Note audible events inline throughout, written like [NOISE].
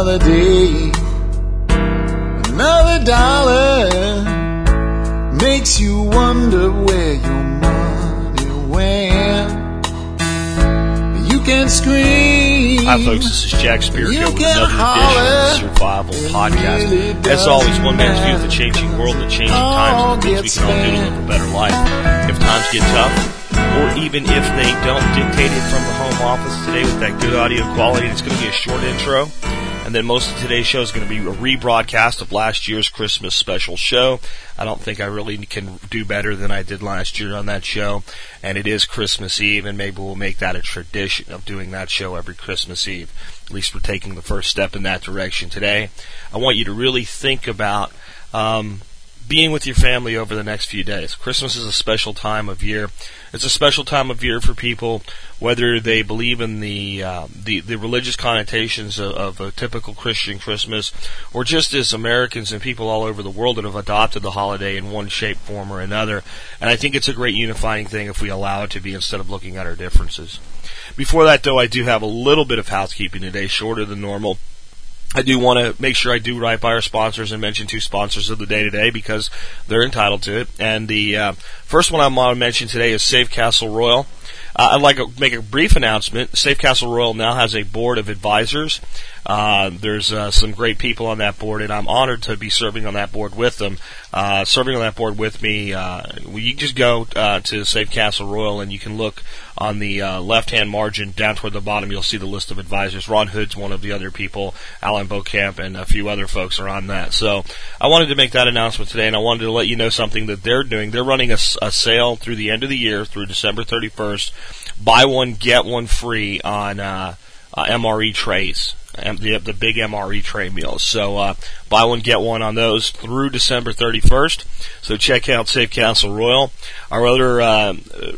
Another day, another dollar makes you wonder where your money went. You can scream. Hi, folks. This is Jack Spirko here with another edition of the Survival Podcast. really As always, one man's view of the changing world, the changing times, and the things we can all do to live a better life. If times get tough, or even if they don't dictate it from the home office today with that good audio quality, it's going to be a short intro. And then most of today's show is going to be a rebroadcast of last year's Christmas special show. I don't think I really can do better than I did last year on that show. And it is Christmas Eve, and maybe we'll make that a tradition of doing that show every Christmas Eve. At least we're taking the first step in that direction today. I want you to really think about um, being with your family over the next few days. Christmas is a special time of year. It's a special time of year for people, whether they believe in the uh, the, the religious connotations of, of a typical Christian Christmas, or just as Americans and people all over the world that have adopted the holiday in one shape, form, or another. And I think it's a great unifying thing if we allow it to be instead of looking at our differences. Before that, though, I do have a little bit of housekeeping today, shorter than normal. I do want to make sure I do right by our sponsors and mention two sponsors of the day today because they're entitled to it. And the uh, first one I want to mention today is Safe Castle Royal. Uh, I'd like to make a brief announcement. Safe Castle Royal now has a board of advisors. Uh, there's uh, some great people on that board, and I'm honored to be serving on that board with them. Uh, serving on that board with me, uh, you just go uh, to Safe Castle Royal and you can look on the uh, left-hand margin down toward the bottom. You'll see the list of advisors. Ron Hood's one of the other people. Alan Beaucamp and a few other folks are on that. So I wanted to make that announcement today, and I wanted to let you know something that they're doing. They're running a, a sale through the end of the year, through December 31st. Buy one get one free on uh, uh, MRE trays. The, the big MRE tray meals. So uh, buy one get one on those through December 31st. So check out Safe Castle Royal. Our other uh,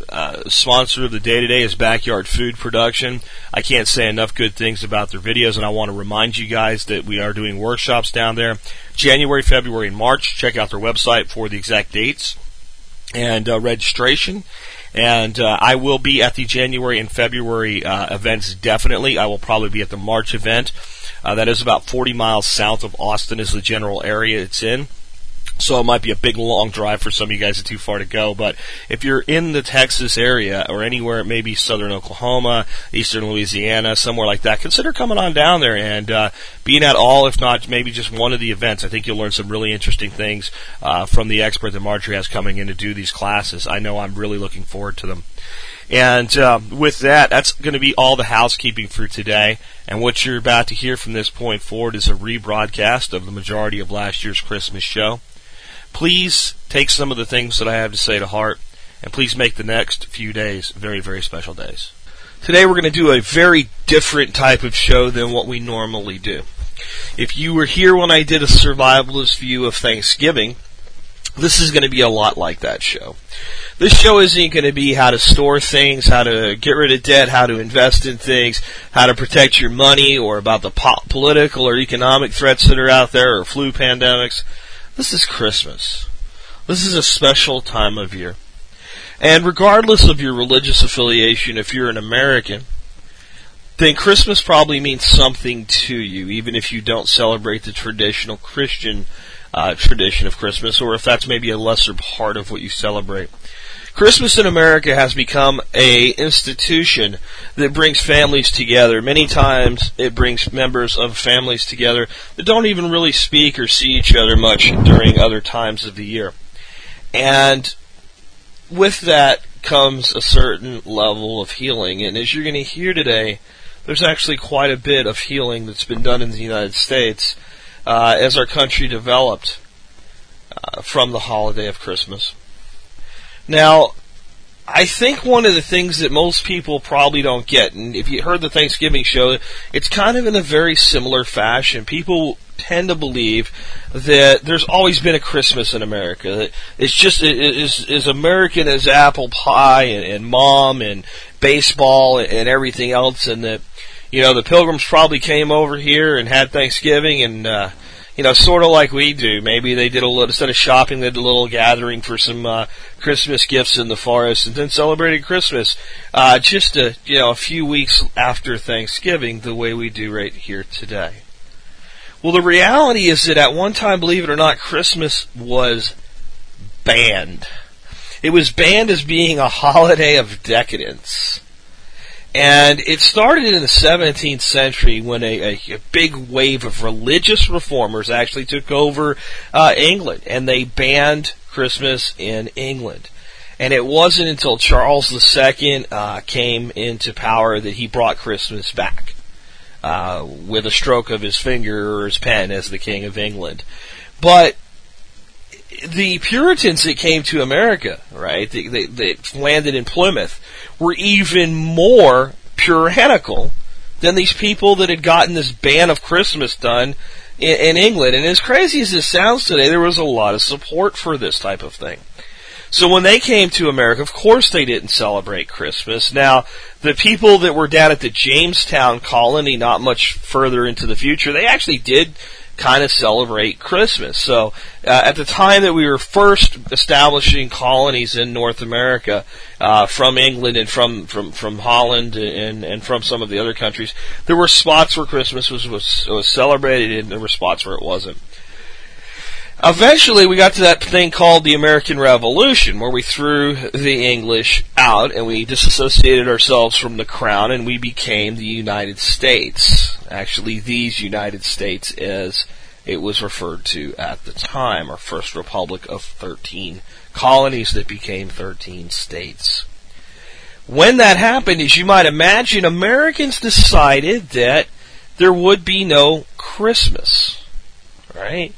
uh, sponsor of the day today is Backyard Food Production. I can't say enough good things about their videos, and I want to remind you guys that we are doing workshops down there, January, February, and March. Check out their website for the exact dates and uh, registration. And uh, I will be at the January and February uh, events. Definitely, I will probably be at the March event. Uh, that is about 40 miles south of Austin, is the general area it's in. So it might be a big long drive for some of you guys. It's too far to go. But if you're in the Texas area or anywhere, maybe southern Oklahoma, eastern Louisiana, somewhere like that, consider coming on down there and uh, being at all, if not maybe just one of the events. I think you'll learn some really interesting things uh, from the expert that Marjory has coming in to do these classes. I know I'm really looking forward to them. And uh, with that, that's going to be all the housekeeping for today. And what you're about to hear from this point forward is a rebroadcast of the majority of last year's Christmas show. Please take some of the things that I have to say to heart, and please make the next few days very, very special days. Today we're going to do a very different type of show than what we normally do. If you were here when I did a survivalist view of Thanksgiving, this is going to be a lot like that show. This show isn't going to be how to store things, how to get rid of debt, how to invest in things, how to protect your money, or about the po- political or economic threats that are out there, or flu pandemics. This is Christmas. This is a special time of year. And regardless of your religious affiliation, if you're an American, then Christmas probably means something to you, even if you don't celebrate the traditional Christian uh, tradition of Christmas, or if that's maybe a lesser part of what you celebrate. Christmas in America has become a institution that brings families together. Many times it brings members of families together that don't even really speak or see each other much during other times of the year. And with that comes a certain level of healing. And as you're going to hear today, there's actually quite a bit of healing that's been done in the United States uh, as our country developed uh, from the holiday of Christmas. Now, I think one of the things that most people probably don't get, and if you heard the Thanksgiving show, it's kind of in a very similar fashion. People tend to believe that there's always been a Christmas in America. It's just it as American as apple pie and, and mom and baseball and, and everything else, and that you know the Pilgrims probably came over here and had Thanksgiving and. uh you know, sort of like we do. Maybe they did a little, instead of shopping, they did a little gathering for some uh, Christmas gifts in the forest, and then celebrated Christmas uh, just a you know a few weeks after Thanksgiving, the way we do right here today. Well, the reality is that at one time, believe it or not, Christmas was banned. It was banned as being a [LAUGHS] holiday of decadence. And it started in the 17th century when a, a, a big wave of religious reformers actually took over uh, England, and they banned Christmas in England. And it wasn't until Charles II uh, came into power that he brought Christmas back uh, with a stroke of his finger or his pen as the King of England. But the Puritans that came to America, right, that, landed in Plymouth, were even more puritanical than these people that had gotten this ban of Christmas done in, in England. And as crazy as this sounds today, there was a lot of support for this type of thing. So when they came to America, of course they didn't celebrate Christmas. Now, the people that were down at the Jamestown colony, not much further into the future, they actually did kind of celebrate Christmas. So uh, at the time that we were first establishing colonies in North America uh, from England and from, from, from Holland and, and from some of the other countries, there were spots where Christmas was, was, was celebrated and there were spots where it wasn't. Eventually, we got to that thing called the American Revolution, where we threw the English out and we disassociated ourselves from the crown and we became the United States. Actually, these United States as it was referred to at the time, our first republic of 13 colonies that became 13 states. When that happened, as you might imagine, Americans decided that there would be no Christmas. Right?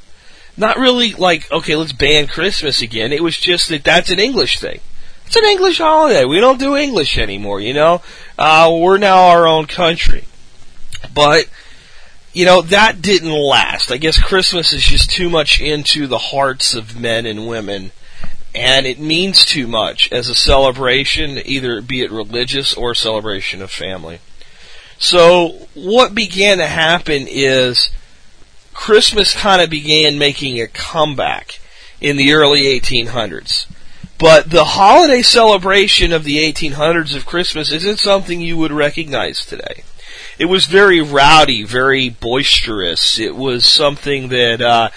Not really like, okay, let's ban Christmas again. It was just that that's an English thing. It's an English holiday. We don't do English anymore, you know? Uh, we're now our own country. But, you know, that didn't last. I guess Christmas is just too much into the hearts of men and women. And it means too much as a celebration, either be it religious or celebration of family. So, what began to happen is, Christmas kind of began making a comeback in the early 1800s. But the holiday celebration of the 1800s of Christmas isn't something you would recognize today. It was very rowdy, very boisterous. It was something that, uh,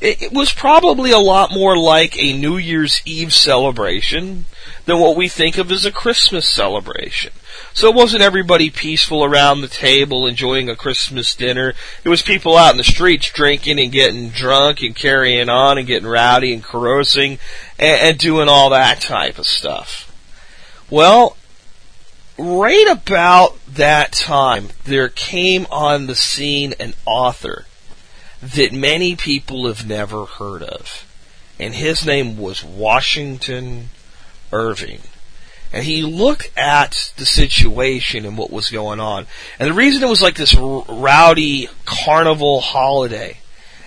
it, was probably a lot more like a New Year's Eve celebration than what we think of as a Christmas celebration. So it wasn't everybody peaceful around the table enjoying a Christmas dinner. It was people out in the streets drinking and getting drunk and carrying on and getting rowdy and carousing and, and doing all that type of stuff. Well, right about that time, there came on the scene an author that many people have never heard of. And his name was Washington Irving and he looked at the situation and what was going on. And the reason it was like this r- rowdy carnival holiday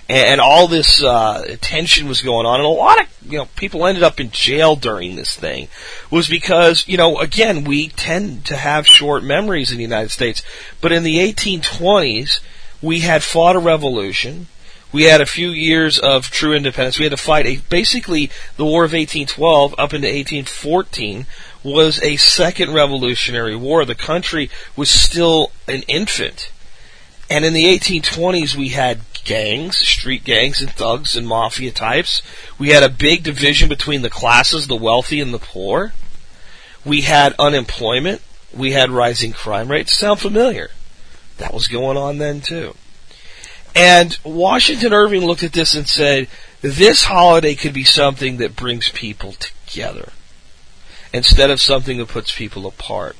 and, and all this uh, tension was going on, and a lot of you know people ended up in jail during this thing, was because you know again we tend to have short memories in the United States, but in the 1820s we had fought a revolution. We had a few years of true independence. We had to fight a, basically the War of 1812 up into 1814 was a second revolutionary war. The country was still an infant. And in the 1820s, we had gangs, street gangs and thugs and mafia types. We had a big division between the classes, the wealthy and the poor. We had unemployment. We had rising crime rates. Sound familiar? That was going on then too. And Washington Irving looked at this and said, this holiday could be something that brings people together instead of something that puts people apart.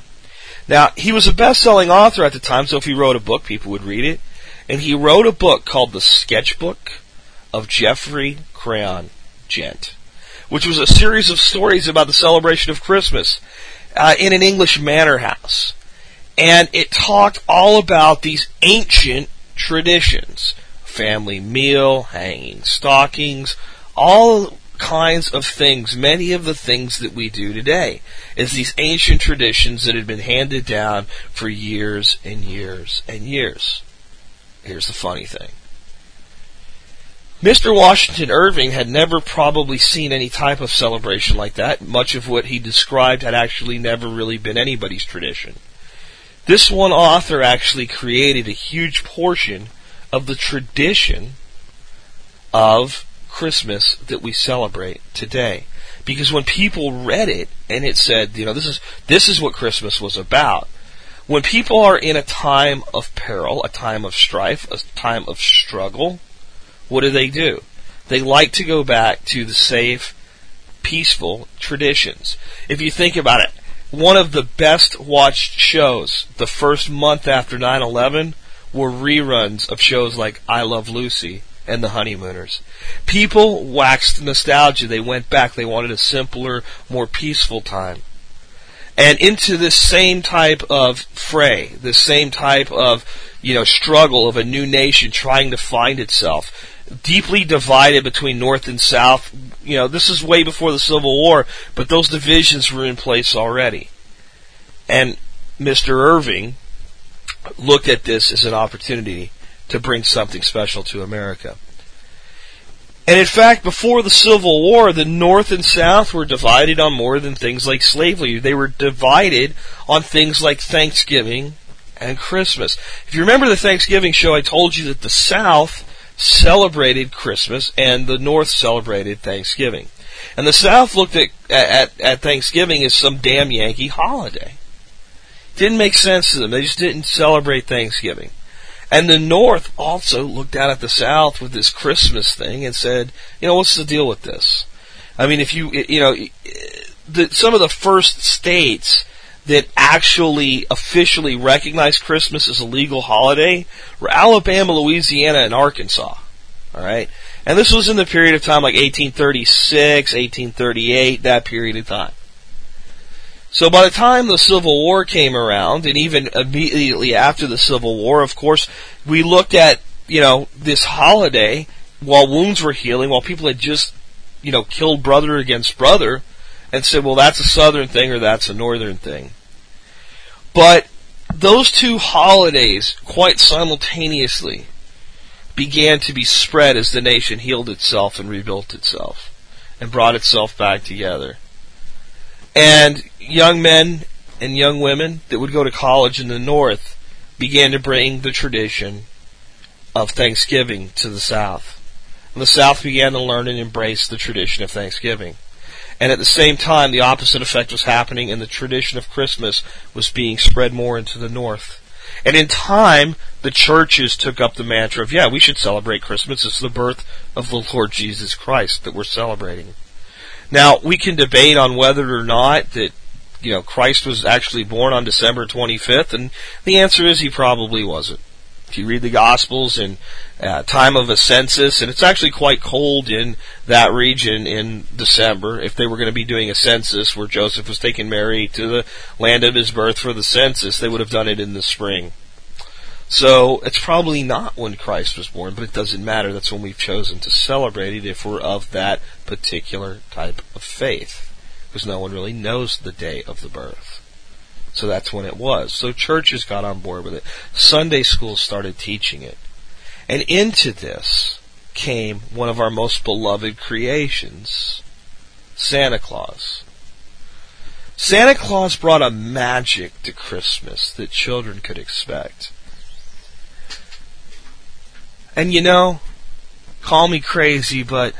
Now, he was a best-selling author at the time, so if he wrote a book, people would read it. And he wrote a book called The Sketchbook of Geoffrey Crayon Gent, which was a series of stories about the celebration of Christmas uh, in an English manor house. And it talked all about these ancient traditions. Family meal, hanging stockings, all kinds of things, many of the things that we do today, is these ancient traditions that had been handed down for years and years and years. Here's the funny thing. Mr. Washington Irving had never probably seen any type of celebration like that. Much of what he described had actually never really been anybody's tradition. This one author actually created a huge portion of the tradition of Christmas that we celebrate today. Because when people read it and it said, you know, this is this is what Christmas was about. When people are in a time of peril, a time of strife, a time of struggle, what do they do? They like to go back to the safe, peaceful traditions. If you think about it, one of the best watched shows the first month after 9-11 were reruns of shows like I Love Lucy and The Honeymooners. People waxed nostalgia. They went back. They wanted a simpler, more peaceful time. And into this same type of fray, this same type of, you know, struggle of a new nation trying to find itself, deeply divided between North and South. You know, this is way before the Civil War, but those divisions were in place already. And Mr. Irving looked at this as an opportunity to bring something special to America. And in fact, before the Civil War, the North and South were divided on more than things like slavery. They were divided on things like Thanksgiving and Christmas. If you remember the Thanksgiving show, I told you that the South celebrated Christmas and the North celebrated Thanksgiving. And the South looked at, at, at Thanksgiving as some damn Yankee holiday. Didn't make sense to them. They just didn't celebrate Thanksgiving. And the North also looked out at the South with this Christmas thing and said, you know, what's the deal with this? I mean, if you, you know, the, some of the first states that actually officially recognized Christmas as a legal holiday were Alabama, Louisiana, and Arkansas. All right, and this was in the period of time like 1836, 1838, that period of time. So by the time the Civil War came around, and even immediately after the Civil War, of course, we looked at you know this holiday while wounds were healing, while people had just you know killed brother against brother, and said, well, that's a Southern thing or that's a Northern thing. But those two holidays, quite simultaneously, began to be spread as the nation healed itself and rebuilt itself and brought itself back together. And young men and young women that would go to college in the North began to bring the tradition of Thanksgiving to the South. And the South began to learn and embrace the tradition of Thanksgiving. And at the same time, the opposite effect was happening, and the tradition of Christmas was being spread more into the north. And in time, the churches took up the mantra of, yeah, we should celebrate Christmas. It's the birth of the Lord Jesus Christ that we're celebrating. Now, we can debate on whether or not that, you know, Christ was actually born on December 25th, and the answer is he probably wasn't. If you read the Gospels in uh, time of a census, and it's actually quite cold in that region in December. If they were going to be doing a census where Joseph was taking Mary to the land of his birth for the census, they would have done it in the spring. So it's probably not when Christ was born, but it doesn't matter. That's when we've chosen to celebrate it if we're of that particular type of faith. Because no one really knows the day of the birth. So that's when it was. So churches got on board with it. Sunday schools started teaching it. And into this came one of our most beloved creations, Santa Claus. Santa Claus brought a magic to Christmas that children could expect. And you know, call me crazy, but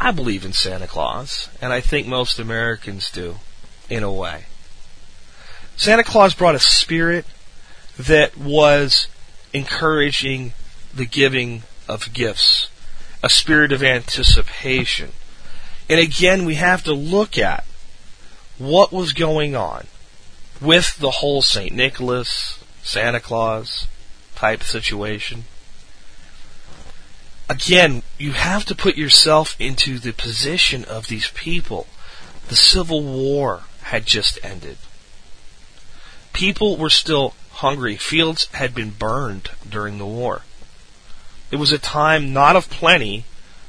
I believe in Santa Claus, and I think most Americans do, in a way. Santa Claus brought a spirit that was encouraging the giving of gifts, a spirit of anticipation. And again, we have to look at what was going on with the whole St. Nicholas, Santa Claus type situation. Again, you have to put yourself into the position of these people. The Civil War had just ended. People were still hungry. Fields had been burned during the war. It was a time not of plenty,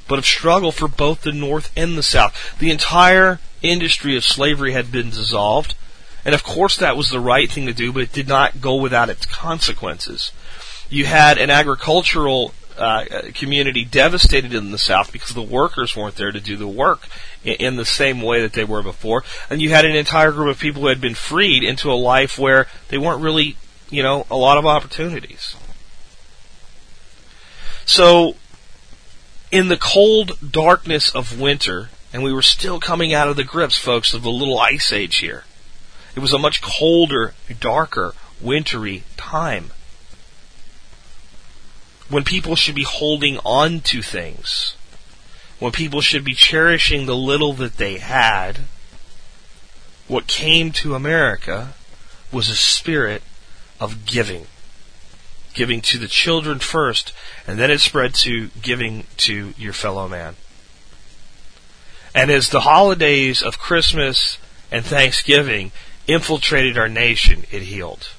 but of struggle for both the North and the South. The entire industry of slavery had been dissolved, and of course that was the right thing to do, but it did not go without its consequences. You had an agricultural uh, community devastated in the South because the workers weren't there to do the work in, in the same way that they were before, and you had an entire group of people who had been freed into a life where they weren't really, you know, a lot of opportunities. So, in the cold darkness of winter, and we were still coming out of the grips, folks, of the little ice age here. It was a much colder, darker, wintry time. When people should be holding on to things. When people should be cherishing the little that they had. What came to America was a spirit of giving. Giving to the children first, and then it spread to giving to your fellow man. And as the holidays of Christmas and Thanksgiving infiltrated our nation, it healed.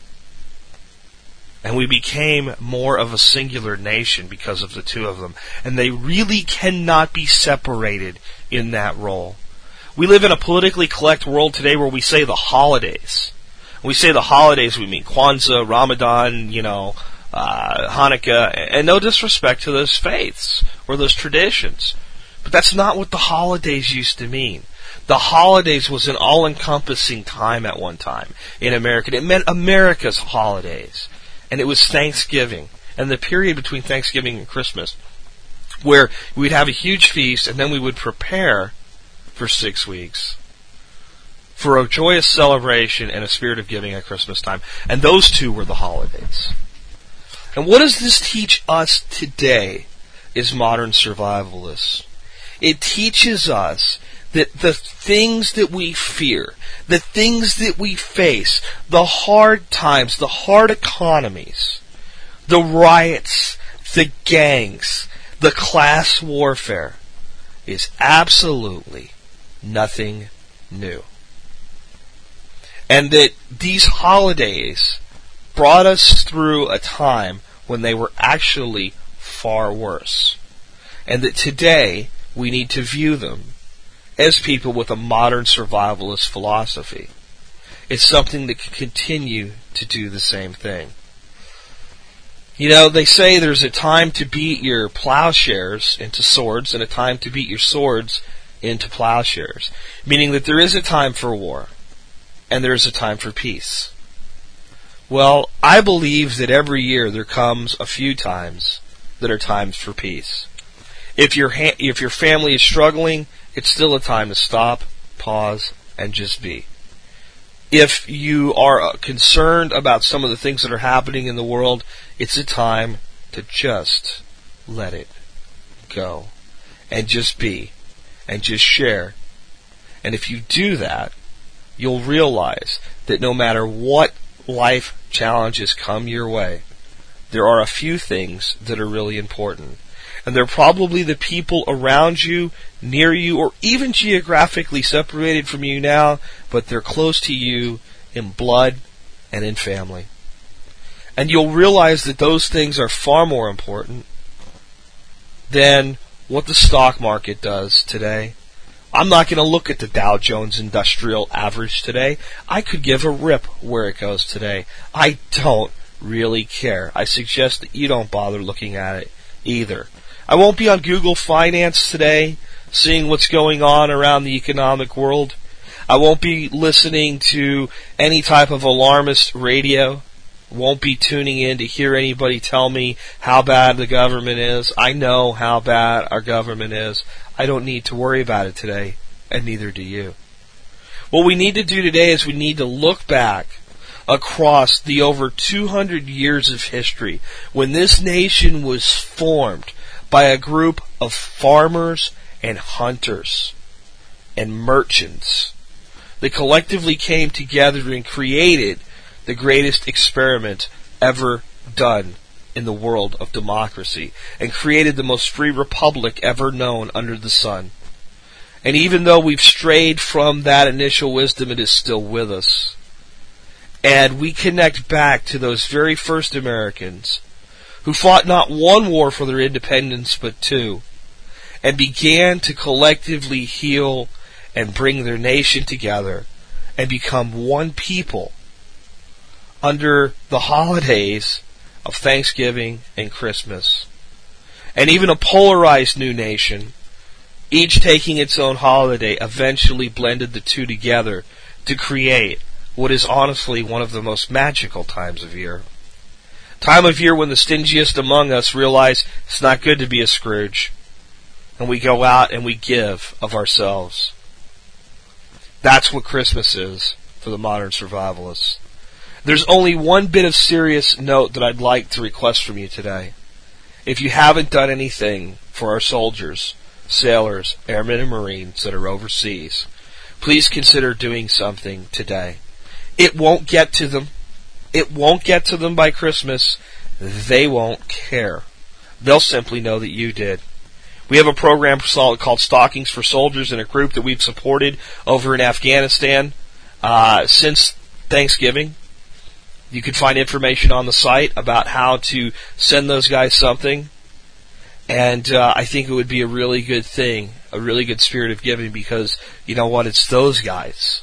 And we became more of a singular nation because of the two of them. And they really cannot be separated in that role. We live in a politically collect world today where we say the holidays. We say the holidays, we mean Kwanzaa, Ramadan, you know, uh, Hanukkah, and no disrespect to those faiths or those traditions. But that's not what the holidays used to mean. The holidays was an all-encompassing time at one time in America. It meant America's holidays. And it was Thanksgiving. And the period between Thanksgiving and Christmas where we'd have a huge feast and then we would prepare for six weeks for a joyous celebration and a spirit of giving at Christmas time. And those two were the holidays. And what does this teach us today as modern survivalists? It teaches us that the things that we fear, the things that we face, the hard times, the hard economies, the riots, the gangs, the class warfare is absolutely nothing new. And that these holidays brought us through a time when they were actually far worse. And that today we need to view them as people with a modern survivalist philosophy. It's something that can continue to do the same thing. You know, they say there's a time to beat your plowshares into swords and a time to beat your swords into plowshares. Meaning that there is a time for war and there is a time for peace. Well, I believe that every year there comes a few times that are times for peace. If your ha- if your family is struggling, it's still a time to stop, pause, and just be. If you are uh, concerned about some of the things that are happening in the world, it's a time to just let it go and just be and just share. And if you do that, you'll realize that no matter what life challenges come your way, there are a few things that are really important and they're probably the people around you, near you, or even geographically separated from you now, but they're close to you in blood and in family. And you'll realize that those things are far more important than what the stock market does today. I'm not going to look at the Dow Jones Industrial Average today. I could give a rip where it goes today. I don't really care. I suggest that you don't bother looking at it either. I won't be on Google Finance today, seeing what's going on around the economic world. I won't be listening to any type of alarmist radio. Won't be tuning in to hear anybody tell me how bad the government is. I know how bad our government is. I don't need to worry about it today, and neither do you. What we need to do today is we need to look back across the over 200 years of history when this nation was formed by a group of farmers and hunters and merchants that collectively came together and created the greatest experiment ever done in the world of democracy and created the most free republic ever known under the sun. And even though we've strayed from that initial wisdom, it is still with us. And we connect back to those very first Americans who fought not one war for their independence but two, and began to collectively heal and bring their nation together and become one people under the holidays of Thanksgiving and Christmas. And even a polarized new nation, each taking its own holiday, eventually blended the two together to create what is honestly one of the most magical times of year Time of year when the stingiest among us realize it's not good to be a Scrooge. And we go out and we give of ourselves. That's what Christmas is for the modern survivalists. There's only one bit of serious note that I'd like to request from you today. If you haven't done anything for our soldiers, sailors, airmen, and marines that are overseas, please consider doing something today. It won't get to them. It won't get to them by Christmas. They won't care. They'll simply know that you did. We have a program called Stockings for Soldiers in a group that we've supported over in Afghanistan uh, since Thanksgiving. You can find information on the site about how to send those guys something. And uh, I think it would be a really good thing, a really good spirit of giving because, you know what, it's those guys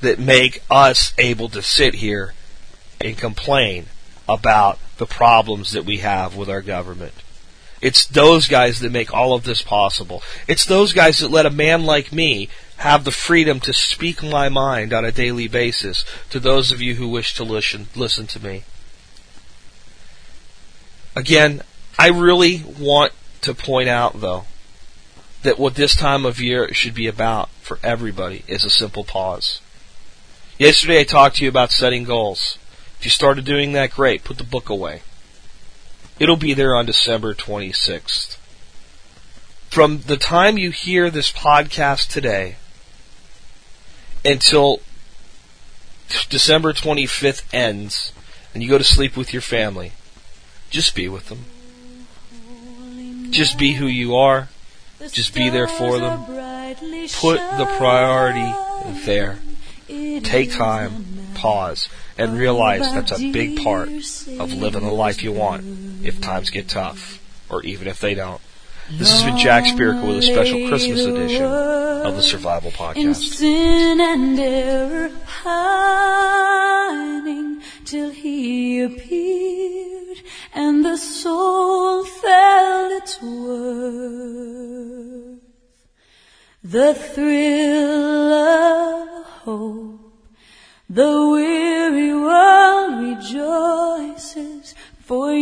that make us able to sit here and complain about the problems that we have with our government. It's those guys that make all of this possible. It's those guys that let a man like me have the freedom to speak my mind on a daily basis to those of you who wish to listen listen to me. Again, I really want to point out though that what this time of year should be about for everybody is a simple pause. Yesterday I talked to you about setting goals. If you started doing that, great. Put the book away. It'll be there on December 26th. From the time you hear this podcast today until December 25th ends and you go to sleep with your family, just be with them. Just be who you are. Just be there for them. Put the priority there. Take time, pause, and realize that's a big part of living the life you want if times get tough, or even if they don't. This has been Jack Spirko with a special Christmas edition of the Survival Podcast. sin and error hiding till he appeared and the soul felt its worth. The thrill of hope, the weary world rejoices for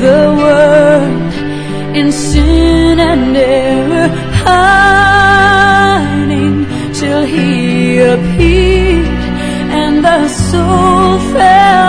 the world in sin and error, pining till he appeared and the soul fell.